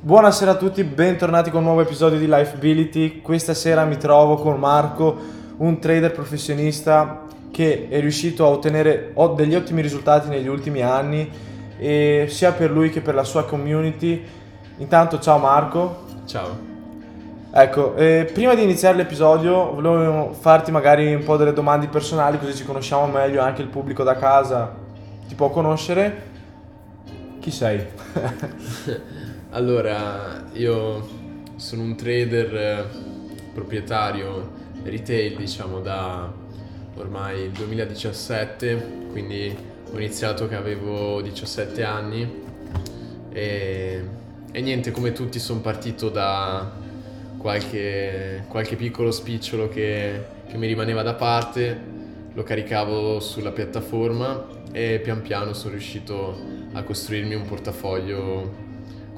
Buonasera a tutti, bentornati con un nuovo episodio di Lifeability. Questa sera mi trovo con Marco, un trader professionista che è riuscito a ottenere degli ottimi risultati negli ultimi anni, e sia per lui che per la sua community. Intanto ciao Marco. Ciao. Ecco, eh, prima di iniziare l'episodio volevo farti magari un po' delle domande personali così ci conosciamo meglio, anche il pubblico da casa ti può conoscere. Chi sei? allora, io sono un trader eh, proprietario retail, diciamo, da ormai il 2017, quindi ho iniziato che avevo 17 anni. E, e niente, come tutti sono partito da qualche, qualche piccolo spicciolo che, che mi rimaneva da parte, lo caricavo sulla piattaforma e pian piano sono riuscito a costruirmi un portafoglio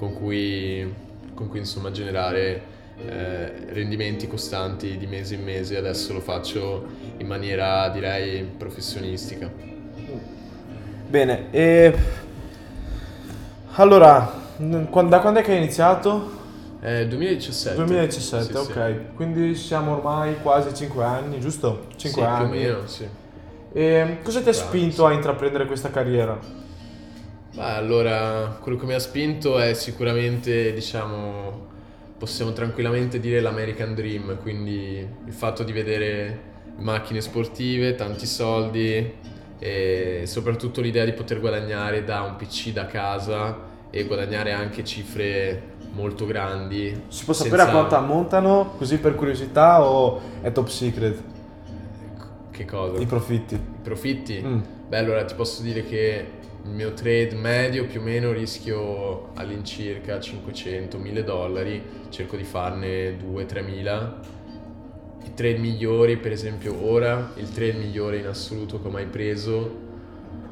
con cui, con cui insomma generare eh, rendimenti costanti di mese in mese, adesso lo faccio in maniera direi professionistica. Bene, e allora, da quando è che hai iniziato? Eh, 2017. 2017, sì, ok. Sì. Quindi siamo ormai quasi 5 anni, giusto? 5 sì, anni. più o meno, sì. E cosa ti ha spinto a intraprendere questa carriera? Beh, allora, quello che mi ha spinto è sicuramente, diciamo, possiamo tranquillamente dire l'American Dream, quindi il fatto di vedere macchine sportive, tanti soldi e soprattutto l'idea di poter guadagnare da un PC da casa e guadagnare anche cifre molto grandi. Si può sapere senza... a quanto ammontano, così per curiosità, o è top secret? Che cosa? I profitti. I profitti? Mm. Beh, allora ti posso dire che il mio trade medio più o meno rischio all'incirca 500-1000 dollari, cerco di farne 2-3 mila. I trade migliori, per esempio ora, il trade migliore in assoluto che ho mai preso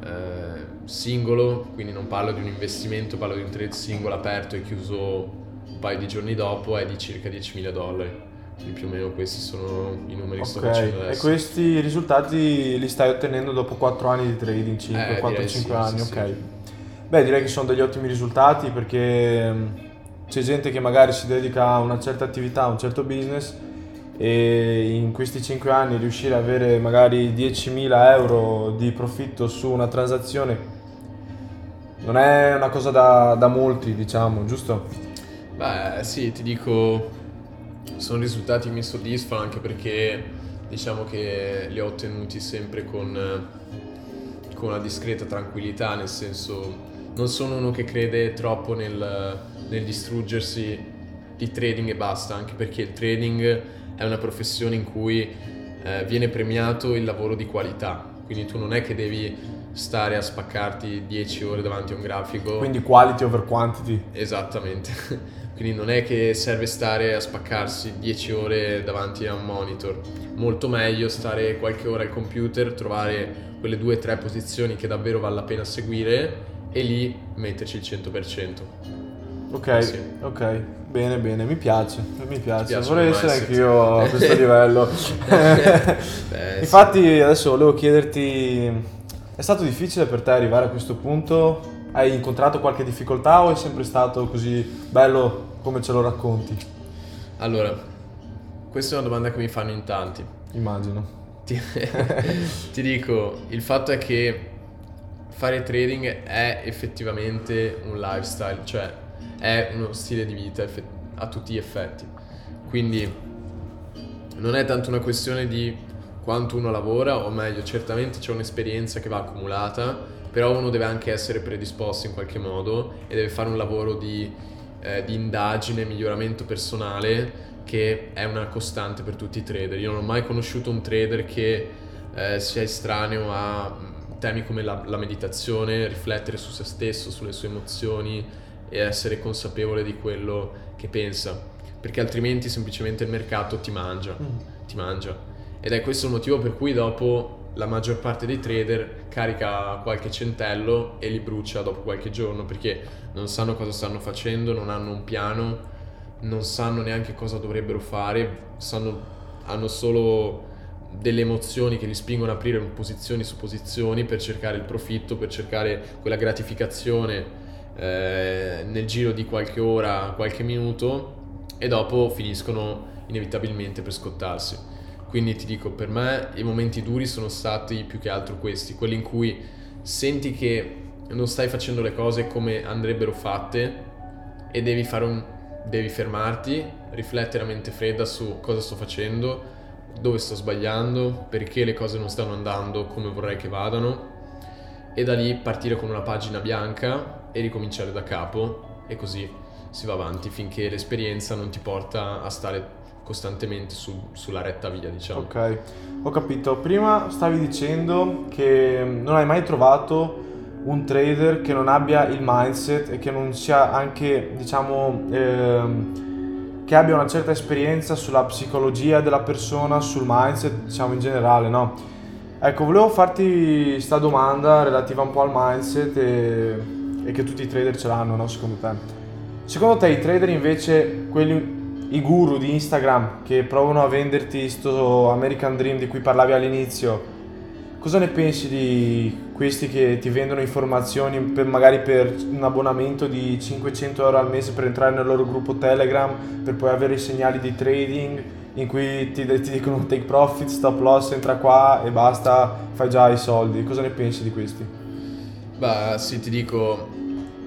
eh, singolo, quindi non parlo di un investimento, parlo di un trade singolo aperto e chiuso un paio di giorni dopo, è di circa 10.000 dollari. Quindi più o meno questi sono i numeri che sto facendo adesso. E questi risultati li stai ottenendo dopo 4 anni di trading, 5, eh, 4-5 sì, anni, sì, ok. Sì. Beh, direi che sono degli ottimi risultati perché mm, c'è gente che magari si dedica a una certa attività, a un certo business e in questi 5 anni riuscire ad avere magari 10.000 euro di profitto su una transazione non è una cosa da, da molti, diciamo, giusto? Beh, sì, ti dico, sono risultati che mi soddisfano anche perché diciamo che li ho ottenuti sempre con, con una discreta tranquillità, nel senso non sono uno che crede troppo nel, nel distruggersi di trading e basta, anche perché il trading è una professione in cui eh, viene premiato il lavoro di qualità, quindi tu non è che devi stare a spaccarti 10 ore davanti a un grafico. Quindi quality over quantity. Esattamente. Quindi non è che serve stare a spaccarsi 10 ore davanti a un monitor. Molto meglio stare qualche ora al computer, trovare quelle due o tre posizioni che davvero vale la pena seguire e lì metterci il 100%. Ok, sì. ok. Bene, bene, mi piace, mi piace. Vorrei essere anch'io a questo livello. Beh, Infatti, adesso volevo chiederti: è stato difficile per te arrivare a questo punto? Hai incontrato qualche difficoltà o è sempre stato così bello come ce lo racconti? Allora, questa è una domanda che mi fanno in tanti. Immagino. Ti, ti dico, il fatto è che fare trading è effettivamente un lifestyle, cioè è uno stile di vita a tutti gli effetti. Quindi non è tanto una questione di quanto uno lavora, o meglio, certamente c'è un'esperienza che va accumulata, però uno deve anche essere predisposto in qualche modo e deve fare un lavoro di, eh, di indagine, miglioramento personale che è una costante per tutti i trader. Io non ho mai conosciuto un trader che eh, sia estraneo a mm, temi come la, la meditazione, riflettere su se stesso, sulle sue emozioni, e essere consapevole di quello che pensa, perché altrimenti semplicemente il mercato ti mangia, mm. ti mangia. Ed è questo il motivo per cui dopo la maggior parte dei trader carica qualche centello e li brucia dopo qualche giorno perché non sanno cosa stanno facendo, non hanno un piano, non sanno neanche cosa dovrebbero fare, sanno, hanno solo delle emozioni che li spingono ad aprire posizioni su posizioni per cercare il profitto, per cercare quella gratificazione eh, nel giro di qualche ora, qualche minuto e dopo finiscono inevitabilmente per scottarsi. Quindi ti dico, per me i momenti duri sono stati più che altro questi, quelli in cui senti che non stai facendo le cose come andrebbero fatte e devi, un, devi fermarti, riflettere a mente fredda su cosa sto facendo, dove sto sbagliando, perché le cose non stanno andando come vorrei che vadano e da lì partire con una pagina bianca e ricominciare da capo e così si va avanti finché l'esperienza non ti porta a stare costantemente su, sulla retta via, diciamo. Ok, ho capito. Prima stavi dicendo che non hai mai trovato un trader che non abbia il mindset e che non sia anche, diciamo, ehm, che abbia una certa esperienza sulla psicologia della persona, sul mindset, diciamo in generale, no? Ecco, volevo farti questa domanda relativa un po' al mindset e, e che tutti i trader ce l'hanno, no? Secondo te. Secondo te i trader invece, quelli i guru di Instagram che provano a venderti questo American Dream di cui parlavi all'inizio, cosa ne pensi di questi che ti vendono informazioni per, magari per un abbonamento di 500 euro al mese per entrare nel loro gruppo Telegram, per poi avere i segnali di trading in cui ti, ti dicono take profit, stop loss, entra qua e basta, fai già i soldi. Cosa ne pensi di questi? Beh, sì, ti dico,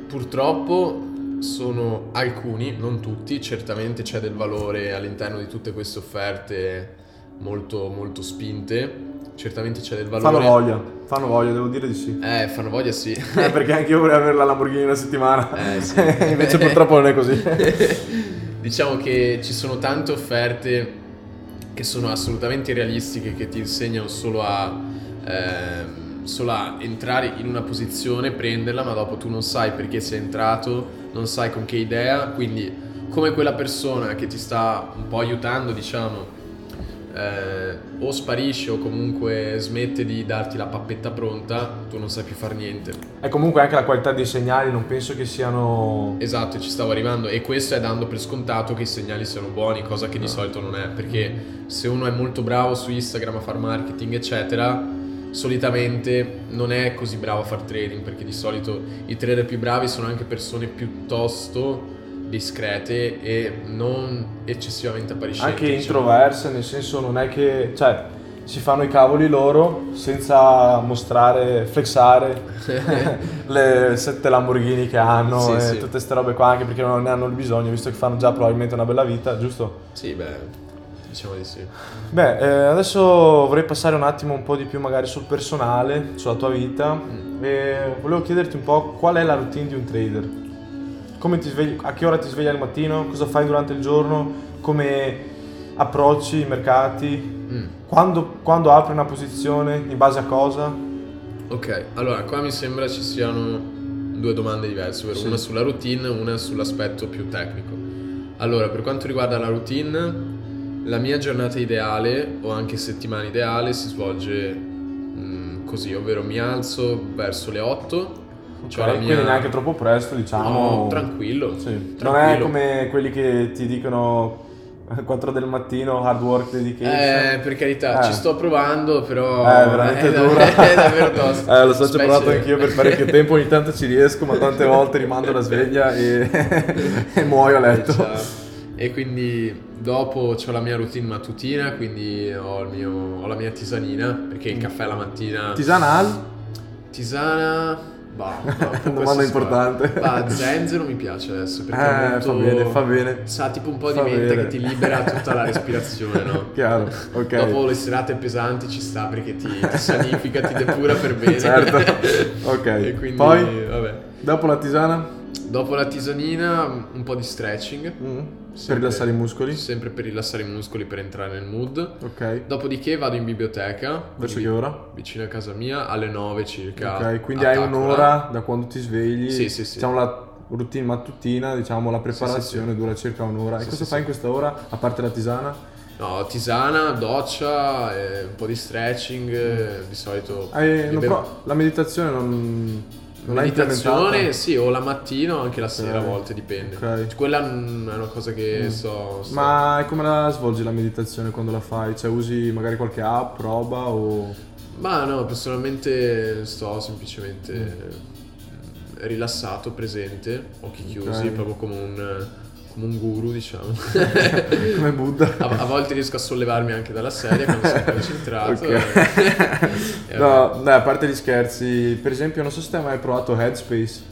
purtroppo sono alcuni, non tutti, certamente c'è del valore all'interno di tutte queste offerte molto, molto spinte. Certamente c'è del valore. Fanno voglia, fanno voglia, devo dire di sì. Eh, fanno voglia sì. Eh, perché anche io vorrei avere la Lamborghini una settimana. Eh, sì. Invece purtroppo non è così. diciamo che ci sono tante offerte che sono assolutamente realistiche, che ti insegnano solo a... Eh, solo a entrare in una posizione, prenderla, ma dopo tu non sai perché sei entrato, non sai con che idea, quindi come quella persona che ti sta un po' aiutando, diciamo, eh, o sparisce o comunque smette di darti la pappetta pronta, tu non sai più fare niente. E comunque anche la qualità dei segnali non penso che siano... Esatto, ci stavo arrivando e questo è dando per scontato che i segnali siano buoni, cosa che di solito non è, perché se uno è molto bravo su Instagram a fare marketing, eccetera, solitamente non è così bravo a fare trading perché di solito i trader più bravi sono anche persone piuttosto discrete e non eccessivamente appariscenti. Anche diciamo. introverse, nel senso non è che... Cioè, si fanno i cavoli loro senza mostrare, flexare le sette Lamborghini che hanno sì, e sì. tutte queste robe qua, anche perché non ne hanno il bisogno, visto che fanno già probabilmente una bella vita, giusto? Sì, beh, Diciamo di sì. Beh, eh, adesso vorrei passare un attimo un po' di più magari sul personale, sulla tua vita mm. e volevo chiederti un po' qual è la routine di un trader. Come ti svegli, a che ora ti svegli al mattino? Cosa fai durante il giorno? Come approcci i mercati? Mm. Quando, quando apri una posizione? In base a cosa? Ok, allora qua mi sembra ci siano due domande diverse, ovvero sì. una sulla routine e una sull'aspetto più tecnico. Allora, per quanto riguarda la routine, la mia giornata ideale o anche settimana ideale si svolge mh, mm, così, ovvero mi alzo verso le 8. Cioè okay, mia... Quindi neanche troppo presto, diciamo. No, tranquillo, sì. tranquillo. Non è come quelli che ti dicono 4 del mattino, hard work dedication. Eh, per carità, eh. ci sto provando, però è veramente è dura. è davvero tosto. Eh, lo so, ci ho provato anch'io per parecchio tempo, ogni tanto ci riesco, ma tante volte rimando la sveglia e, e muoio a letto. Ciao. E quindi dopo ho la mia routine mattutina, quindi ho, mio, ho, la mia tisanina, perché il caffè la mattina... Tisana al? Tisana... Bah, bah domanda importante. Bah, zenzero mi piace adesso perché eh, molto, fa bene, fa bene. Sa tipo un po' di mente bene. che ti libera tutta la respirazione, no? Chiaro, ok. Dopo le serate pesanti ci sta perché ti, ti sanifica, ti depura per bene. Certo, ok. E quindi, Poi, vabbè. Dopo la tisana? Dopo la tisanina un po' di stretching. Mm per rilassare i muscoli? Sempre per rilassare i muscoli, per entrare nel mood. Ok. Dopodiché vado in biblioteca. Verso che ora? Vicino a casa mia, alle 9 circa. Ok, quindi hai un'ora da quando ti svegli. Sì, sì, sì. Diciamo la routine mattutina, diciamo la preparazione sì, sì, dura circa un'ora. e cosa fai in questa ora, a parte la tisana? No, tisana, doccia, un po' di stretching, di solito... Eh, bevo... La meditazione non non Meditazione, sì, o la mattina o anche la sera okay. a volte, dipende. Okay. Quella è una cosa che mm. so, so, Ma come la svolgi la meditazione quando la fai? Cioè usi magari qualche app, roba o... Ma no, personalmente sto semplicemente... Mm. rilassato, presente, occhi chiusi, okay. proprio come un, come un guru, diciamo. come Buddha. A, a, volte riesco a sollevarmi anche dalla sedia quando sono concentrato. Okay. e, no, dai, a parte gli scherzi, per esempio, non so se te hai mai provato Headspace.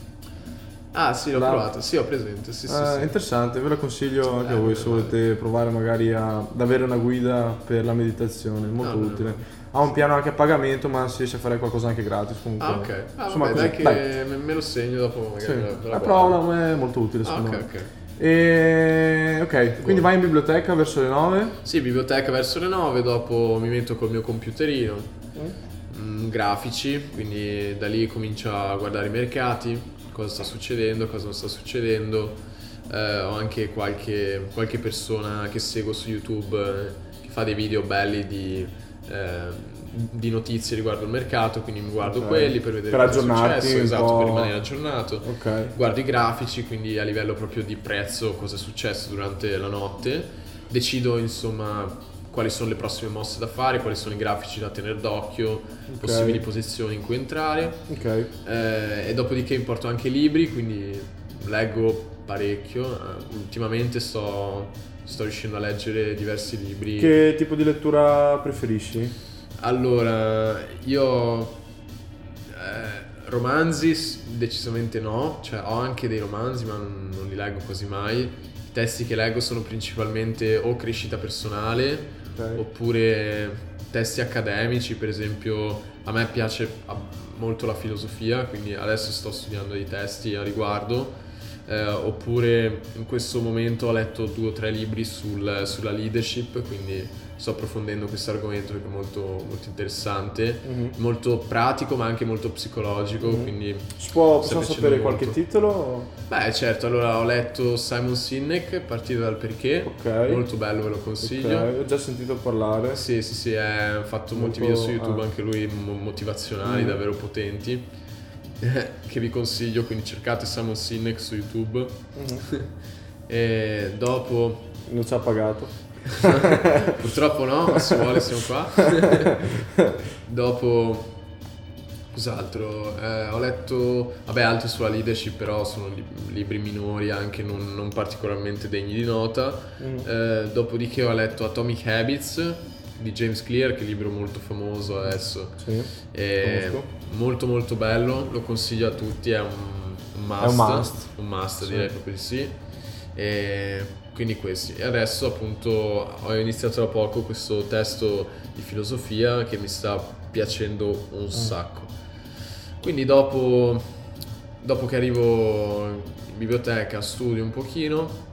Ah sì, l'ho no. provato, sì ho presente, sì, eh, sì. Interessante, ve lo consiglio anche a voi se volete provare magari a, ad avere una guida per la meditazione, molto no, utile. No, ha un piano anche a pagamento, ma si riesce a fare qualcosa anche gratis comunque. Ah, ok. Ah, Insomma, vabbè, dai che dai. me lo segno dopo magari. Sì. La, la prova è molto utile, secondo ah, okay, me. Ok, e... ok. quindi vai in biblioteca verso le 9? Sì, biblioteca verso le 9, dopo mi metto col mio computerino. Mm. Mm, grafici, quindi da lì comincio a guardare i mercati, cosa sta succedendo, cosa non sta succedendo. Eh, ho anche qualche, qualche persona che seguo su YouTube eh, che fa dei video belli di eh, di notizie riguardo il mercato, quindi mi guardo okay. quelli per vedere per aggiornarti successo, esatto, per rimanere aggiornato. Okay. Guardo i grafici, quindi a livello proprio di prezzo cosa è successo durante la notte. Decido insomma quali sono le prossime mosse da fare, quali sono i grafici da tenere d'occhio, okay. possibili posizioni in cui entrare. Eh, e dopodiché importo anche libri, quindi leggo parecchio. Uh, ultimamente sto sto riuscendo a leggere diversi libri. Che tipo di lettura preferisci? Allora, io eh, romanzi decisamente no, cioè ho anche dei romanzi ma non, non, li leggo quasi mai. I testi che leggo sono principalmente o crescita personale okay. oppure testi accademici, per esempio a me piace molto la filosofia, quindi adesso sto studiando dei testi a riguardo eh, oppure in questo momento ho letto due o tre libri sul, sulla leadership, quindi sto approfondendo questo argomento perché è molto, molto interessante, mm-hmm. molto pratico ma anche molto psicologico. Mm-hmm. Quindi si può, possiamo sapere molto. qualche titolo? Beh certo, allora ho letto Simon Sinek, Partito dal perché, okay. molto bello, ve lo consiglio. Okay. Ho già sentito parlare. Sì, sì, sì, ha fatto molto, molti video su YouTube, ah. anche lui motivazionali, mm-hmm. davvero potenti. Che vi consiglio, quindi cercate Simon Sinek su YouTube. Mm-hmm. e dopo... Non ci ha pagato. Purtroppo no, ma se vuole siamo qua. dopo... Cos'altro? Eh, ho letto, vabbè, altri sulla leadership, però sono libri minori, anche non, non particolarmente degni di nota. Mm. Eh, dopodiché ho letto Atomic Habits, di James Clear, che è un libro molto famoso adesso. Sì, è molto molto bello, lo consiglio a tutti, è un, un must. È un must, un must sì. direi proprio di sì. E quindi questi. E adesso appunto ho iniziato da poco questo testo di filosofia che mi sta piacendo un mm. sacco. Quindi dopo, dopo che arrivo in biblioteca studio un pochino,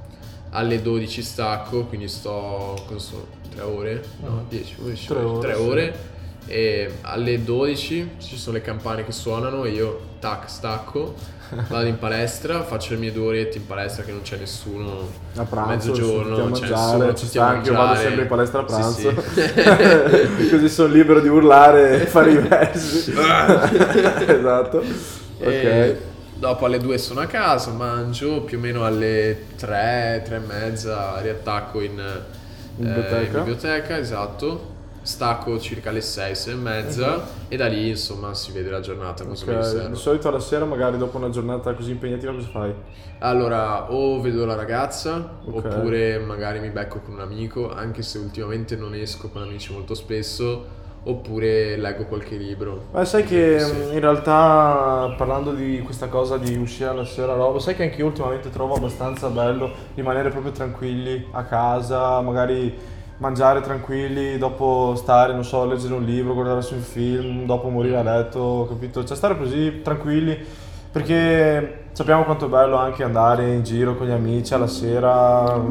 alle 12 stacco, quindi sto, cosa sono, 3 ore? No, 10, 11, 3 ore. 3 ore. E alle 12 ci sono le campane che suonano e io tac stacco, vado in palestra, faccio le mie due orette in palestra che non c'è nessuno a pranzo, mezzogiorno, non c'è nessuno, ci sta anche io vado sempre in palestra a pranzo. Sì, sì. Così sono libero di urlare e fare i versi. esatto. Ok. Dopo alle 2 sono a casa, mangio, più o meno alle 3, 3 e mezza riattacco in biblioteca. Eh, in biblioteca, esatto. Stacco circa alle 6, 6 e mezza uh-huh. e da lì insomma si vede la giornata okay. Di solito alla sera magari dopo una giornata così impegnativa cosa fai? Allora o vedo la ragazza okay. oppure magari mi becco con un amico anche se ultimamente non esco con amici molto spesso oppure leggo qualche libro. Beh, sai che sì. in realtà parlando di questa cosa di uscire la sera roba, sai che anche io ultimamente trovo abbastanza bello rimanere proprio tranquilli a casa, magari mangiare tranquilli, dopo stare, non so, leggere un libro, guardarsi un film, dopo morire a letto, capito? Cioè stare così tranquilli perché sappiamo quanto è bello anche andare in giro con gli amici alla sera,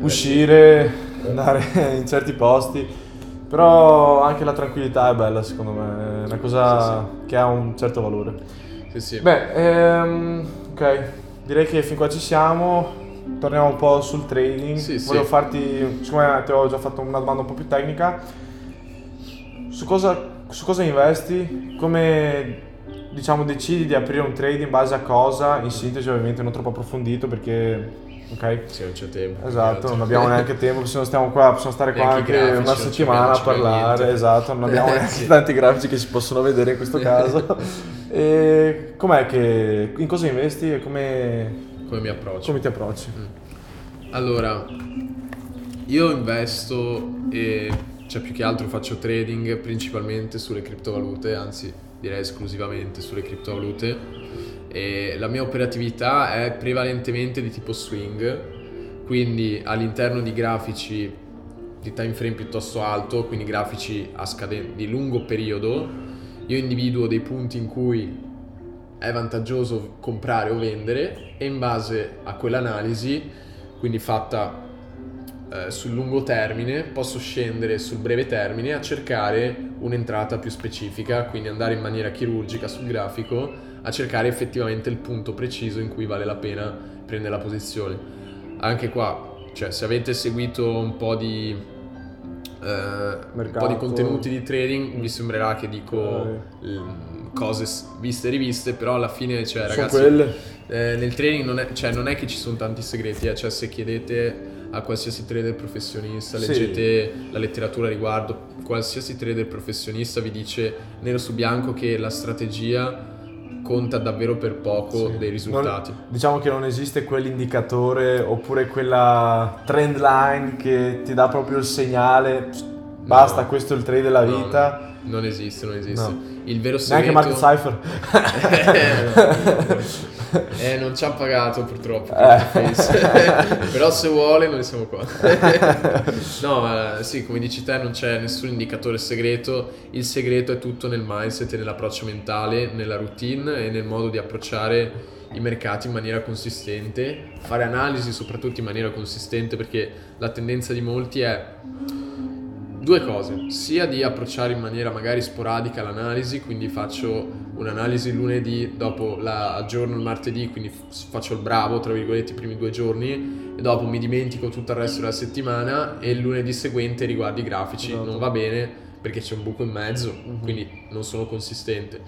uscire, andare in certi posti. Però anche la tranquillità è bella secondo me, è una cosa sì, sì. che ha un certo valore. Sì, sì. Beh, ehm, ok, direi che fin qua ci siamo, torniamo un po' sul trading. Sì, Volevo farti, siccome ti ho già fatto una domanda un po' più tecnica, su cosa, su cosa investi? Come diciamo decidi di aprire un trade in base a cosa? In sintesi ovviamente non troppo approfondito perché ok? Sì, non c'è tempo. Esatto, non abbiamo neanche tempo, se no stiamo qua, possiamo stare qua anche una settimana a parlare, esatto, non abbiamo neanche tanti grafici che si possono vedere in questo caso. E com'è che... in cosa investi e come... Come mi approccio? Come ti approcci? Mm. Allora, io investo e cioè più che altro faccio trading principalmente sulle criptovalute, anzi direi esclusivamente sulle criptovalute e la mia operatività è prevalentemente di tipo swing, quindi all'interno di grafici di time frame piuttosto alto, quindi grafici a scaden- di lungo periodo, io individuo dei punti in cui è vantaggioso comprare o vendere e in base a quell'analisi, quindi fatta eh, sul lungo termine posso scendere sul breve termine a cercare un'entrata più specifica, quindi andare in maniera chirurgica sul grafico a cercare effettivamente il punto preciso in cui vale la pena prendere la posizione. Anche qua, cioè, se avete seguito un po' di, eh, un po' di contenuti di trading, mi sembrerà che dico eh. cose viste e riviste, però alla fine, cioè, ragazzi, eh, nel trading non è, cioè, non è, che ci sono tanti segreti, eh, cioè, se chiedete a qualsiasi trader professionista, leggete sì. la letteratura a riguardo, qualsiasi trader professionista vi dice nero su bianco che la strategia conta davvero per poco sì. dei risultati. Non, diciamo che non esiste quell'indicatore oppure quella trend line che ti dà proprio il segnale, basta, no. questo è il trade della vita. No, no. Non esiste, non esiste. No. Il vero segreto... Neanche Market Cypher. Eh, non ci ha pagato purtroppo. Eh. Però se vuole noi siamo qua. no, eh, sì, come dici te non c'è nessun indicatore segreto. Il segreto è tutto nel mindset e nell'approccio mentale, nella routine e nel modo di approcciare i mercati in maniera consistente, fare analisi soprattutto in maniera consistente perché la tendenza di molti è due cose, sia di approcciare in maniera magari sporadica l'analisi, quindi faccio un'analisi lunedì, dopo la aggiorno il martedì, quindi faccio il bravo, tra virgolette, i primi due giorni, e dopo mi dimentico tutto il resto della settimana e il lunedì seguente riguardo i grafici, esatto. non va bene perché c'è un buco in mezzo, mm-hmm. quindi non sono consistente.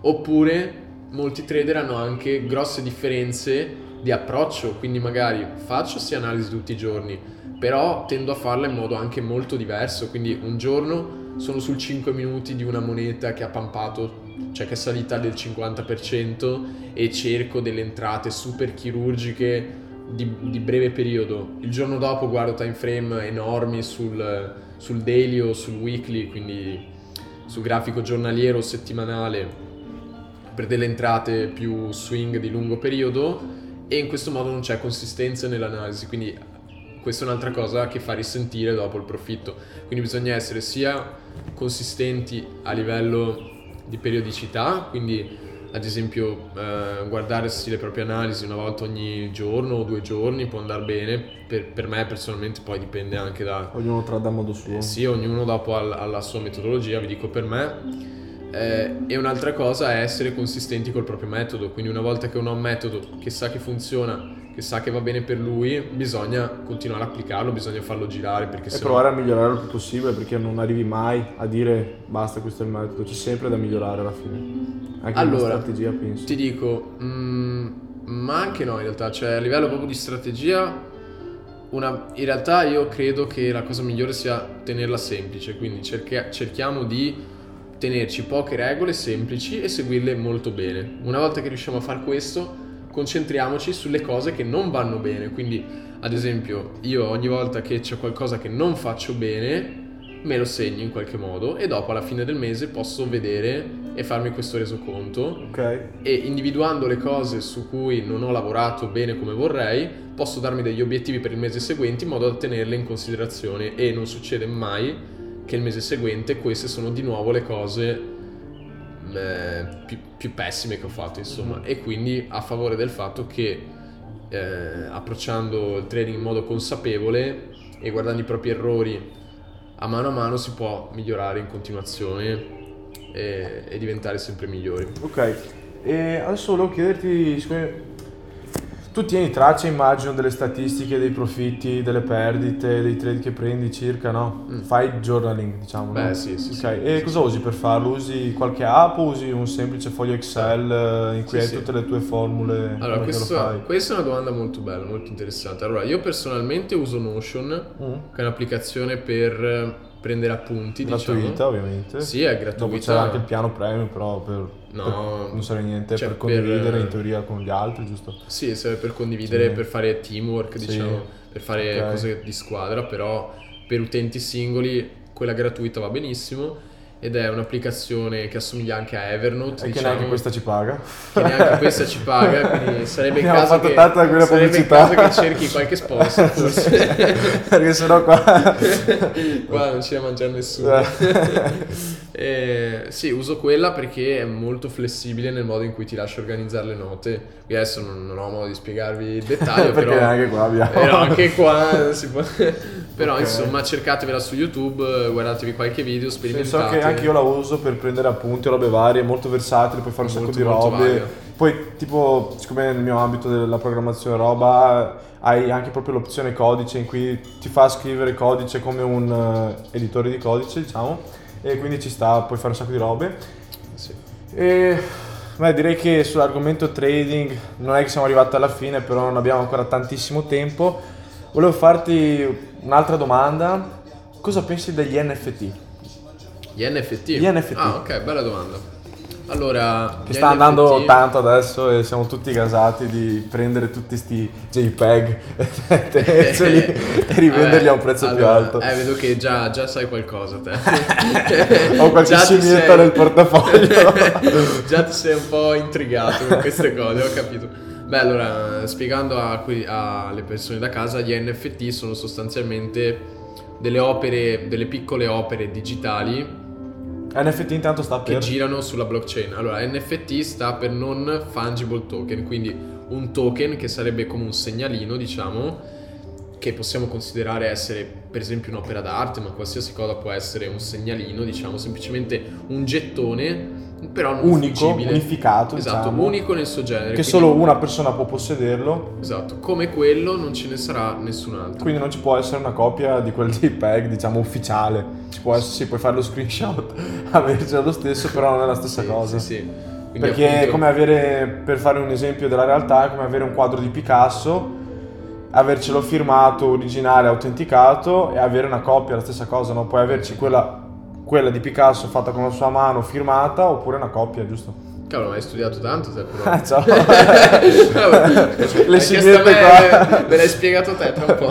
Oppure molti trader hanno anche grosse differenze di approccio, quindi magari faccio sia analisi tutti i giorni, però tendo a farla in modo anche molto diverso, quindi un giorno sono sul 5 minuti di una moneta che ha pampato, cioè che è salita del 50% e cerco delle entrate super chirurgiche di, di breve periodo. Il giorno dopo guardo time frame enormi sul, sul daily o sul weekly, quindi sul grafico giornaliero o settimanale per delle entrate più swing di lungo periodo e in questo modo non c'è consistenza nell'analisi, quindi questa è un'altra cosa che fa risentire dopo il profitto. Quindi bisogna essere sia consistenti a livello di periodicità, quindi ad esempio eh, guardarsi le proprie analisi una volta ogni giorno o due giorni può andare bene, per, per me personalmente poi dipende anche da... Ognuno tratta a modo suo. Eh, sì, ognuno dopo alla, alla sua metodologia, vi dico per me eh, e un'altra cosa è essere consistenti col proprio metodo, quindi una volta che uno ha un metodo che sa che funziona, che sa che va bene per lui, bisogna continuare a applicarlo, bisogna farlo girare. Perché e provare no... a migliorare il più possibile perché non arrivi mai a dire basta questo è il metodo, c'è sempre da migliorare alla fine. Anche allora, strategia penso. Ti dico, mm, ma anche no in realtà, cioè a livello proprio di strategia una, in realtà io credo che la cosa migliore sia tenerla semplice, quindi cerchi, cerchiamo di tenerci poche regole semplici e seguirle molto bene. Una volta che riusciamo a fare questo, concentriamoci sulle cose che non vanno bene. Quindi, ad esempio, io ogni volta che c'è qualcosa che non faccio bene, me lo segno in qualche modo e dopo alla fine del mese posso vedere e farmi questo resoconto. Okay. E individuando le cose su cui non ho lavorato bene come vorrei, posso darmi degli obiettivi per il mese seguente in modo da tenerle in considerazione e non succede mai che il mese seguente queste sono di nuovo le cose eh, più, più, pessime che ho fatto insomma. Mm. e quindi a favore del fatto che eh, approcciando il trading in modo consapevole e guardando i propri errori a mano a mano si può migliorare in continuazione e, e diventare sempre migliori. Ok. E adesso volevo chiederti tu tieni traccia, immagino, delle statistiche, dei profitti, delle perdite, dei trade che prendi circa, no? Mm. Fai journaling, diciamo. Beh, no? sì, sì. Ok, sì, e sì, cosa usi per farlo? Usi qualche app o usi un semplice foglio Excel in cui hai tutte le tue formule? Allora, questo, questa è una domanda molto bella, molto interessante. Allora, io personalmente uso Notion, mm. che è un'applicazione per prendere appunti. Gratuita diciamo. ovviamente. Sì, è gratuita. Dopo c'è anche il piano premium però per, No, per- non serve niente cioè per condividere per- in teoria con gli altri, giusto? Sì, serve per condividere, Sì. per fare teamwork, Sì. diciamo, per fare Ok. cose di squadra, però per utenti singoli quella gratuita va benissimo ed è un'applicazione che assomiglia anche a Evernote, E che diciamo, neanche questa ci paga. che neanche questa ci paga, quindi sarebbe il caso che, sarebbe il caso che cerchi qualche sponsor, forse. Perché sennò qua... Qua non ci da mangiare nessuno. Eh, sì, uso quella perché è molto flessibile nel modo in cui ti lascia organizzare le note. Io adesso non, non ho modo di spiegarvi il dettaglio, però, anche qua abbiamo... però anche qua si può... però Ok. insomma cercatevela su YouTube, guardatevi qualche video, Sì, sperimentate. so che anche io la uso per prendere appunti, robe varie, molto versatile, puoi fare un sacco Molto, di molto robe. varia. Poi, tipo, siccome nel mio ambito della programmazione roba, hai anche proprio l'opzione codice in cui ti fa scrivere codice come un eh, editore di codice, diciamo, e quindi ci sta, puoi fare un sacco di robe. Sì. E beh, direi che sull'argomento trading non è che siamo arrivati alla fine, però non abbiamo ancora tantissimo tempo. Volevo farti un'altra domanda. Cosa pensi degli NFT? Gli NFT? Gli NFT. Ah, ok, bella domanda. Allora, Che sta andando NFT tanto adesso e siamo tutti gasati di prendere tutti sti JPEG, tenerseli e rivenderli a un prezzo più Allora, alto. Eh, vedo che già, già sai qualcosa te. Ho qualche scimmietta sei- nel portafoglio. già ti sei un po' intrigato con queste cose, ho capito. Beh, allora, spiegando alle persone da casa, gli NFT sono sostanzialmente delle opere, delle piccole opere digitali NFT intanto sta che per... girano sulla blockchain. Allora, NFT sta per non fungible token, quindi un token che sarebbe come un segnalino, diciamo, che possiamo considerare essere per esempio un'opera d'arte, ma qualsiasi cosa può essere un segnalino, diciamo, semplicemente un gettone, però Unico, fungibile. unificato, Esatto, diciamo. unico nel suo genere. Che solo una persona può possederlo, Esatto, come quello non ce ne sarà nessun altro. quindi non ci può essere una copia di quel JPEG, diciamo, ufficiale. Ci può essere, sì, puoi fare lo screenshot, avercelo lo stesso, però non è la stessa Sì, cosa. Sì, sì. Quindi Perché è appunto- come avere, per fare un esempio della realtà, è come avere un quadro di Picasso, avercelo firmato, originale, autenticato e avere una copia, la stessa cosa, non puoi averci quella, quella di Picasso fatta con la sua mano, firmata, oppure una copia, giusto? Cavolo, hai studiato tanto te però. Ciao. Le scimmiette qua. Me l'hai spiegato te tra un po'.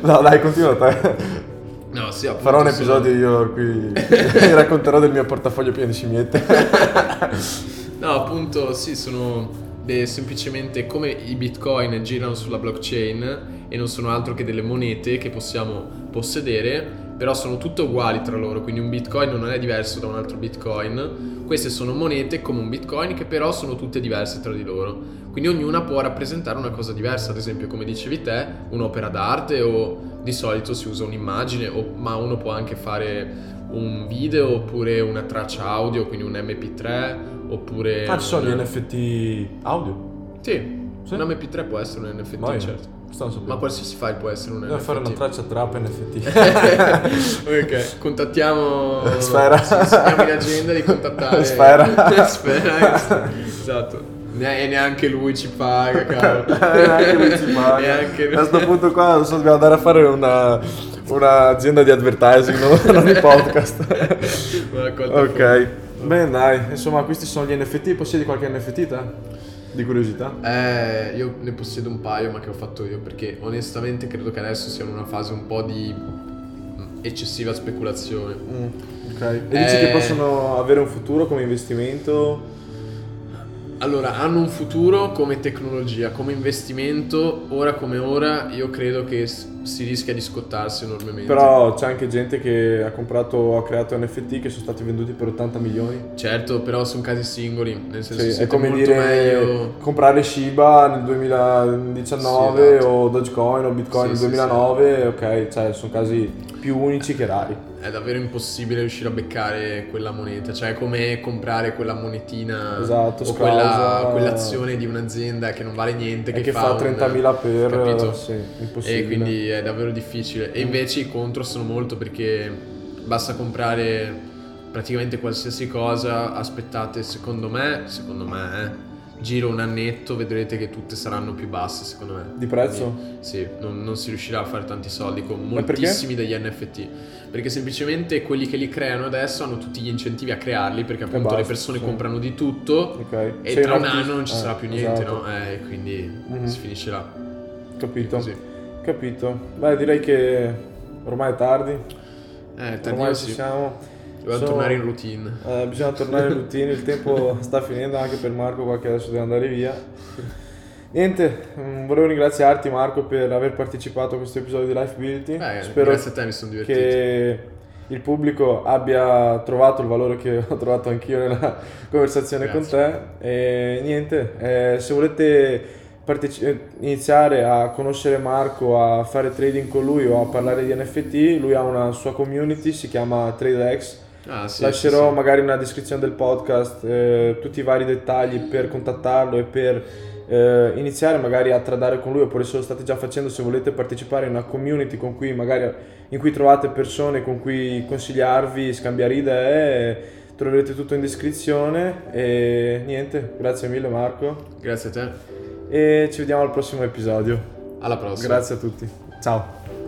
No, dai, continua te. No, sì, appunto, Farò un sono- episodio io qui, vi racconterò del mio portafoglio pieno di scimmiette. No, appunto, sì, sono de- semplicemente come i bitcoin girano sulla blockchain e non sono altro che delle monete che possiamo possedere, però sono tutte uguali tra loro, quindi un bitcoin non è diverso da un altro bitcoin. Queste sono monete come un bitcoin che però sono tutte diverse tra di loro. Quindi ognuna può rappresentare una cosa diversa, ad esempio come dicevi te, un'opera d'arte o di solito si usa un'immagine, o- ma uno può anche fare un video oppure una traccia audio, quindi un MP3 oppure... Ah, ci sono gli NFT audio? Sì, Sì. un MP3 può essere un NFT, Vai. certo. Ma qualsiasi file può essere un Devo NFT. fare una traccia trap NFT. ok, contattiamo Sfera. Sì, segniamo in agenda di contattare Sfera. Sfera, esatto. E neanche lui ci paga, cavolo. Neanche lui ci paga. Neanche. A questo punto qua non so, dobbiamo andare a fare una, un'azienda di advertising, non, non di podcast. Colto fuori. Bene dai, insomma questi sono gli NFT, possiedi qualche NFT te? Di curiosità? Eh, io ne possiedo un paio, ma che ho fatto io, perché onestamente credo che adesso sia in una fase un po' di mm, eccessiva speculazione. Mm, ok. E dici Eh. che possono avere un futuro come investimento? Allora, hanno un futuro come tecnologia, come investimento, ora come ora, io credo che si rischia di scottarsi enormemente. Però c'è anche gente che ha comprato ha creato NFT che sono stati venduti per 80 milioni. Certo, però sono casi singoli, nel senso Sì, è come dire meglio... comprare Shiba nel 2019 Sì, esatto. o Dogecoin o Bitcoin Sì, nel sì, 2009, ok, cioè sono casi più unici che rari. È davvero impossibile riuscire a beccare quella moneta, cioè è come comprare quella monetina Esatto, o quella, scausa. quell'azione di un'azienda che non vale niente, che, che fa un- 30.000 per capito? sì, impossibile. E quindi è davvero difficile. E invece i contro sono molto perché basta comprare praticamente qualsiasi cosa, aspettate, secondo me, secondo me, eh, giro un annetto vedrete che tutte saranno più basse secondo me. Di prezzo? Quindi, sì, non, non, si riuscirà a fare tanti soldi con moltissimi degli NFT. Perché semplicemente quelli che li creano adesso hanno tutti gli incentivi a crearli perché appunto basta, le persone sì. comprano di tutto okay. e Sei tra un, anno non ci eh, sarà più niente, esatto. no? Eh, quindi mm-hmm. si finisce Capito. Capito. Beh, direi che ormai è tardi. Eh, ormai ci siamo. Dobbiamo so, tornare in routine. Eh, bisogna tornare in routine, il tempo sta finendo anche per Marco qua che adesso deve andare via. Niente, mm, volevo ringraziarti Marco per aver partecipato a questo episodio di Life Ability. Eh, Spero grazie a te, mi sono divertito. Che il pubblico abbia trovato il valore che ho trovato anch'io nella conversazione grazie. con te. E niente, eh, se volete parteci- iniziare a conoscere Marco, a fare trading con lui o a parlare di NFT, lui ha una sua community, si chiama TradeX Ah, sì, Lascerò sì, magari nella descrizione del podcast eh, tutti i vari dettagli per contattarlo e per eh, iniziare magari a tradare con lui oppure se lo state già facendo se volete partecipare in una community con cui magari in cui trovate persone con cui consigliarvi, scambiare idee troverete tutto in descrizione e niente, grazie mille Marco. Grazie a te. E ci vediamo al prossimo episodio. Alla prossima. Grazie a tutti. Ciao.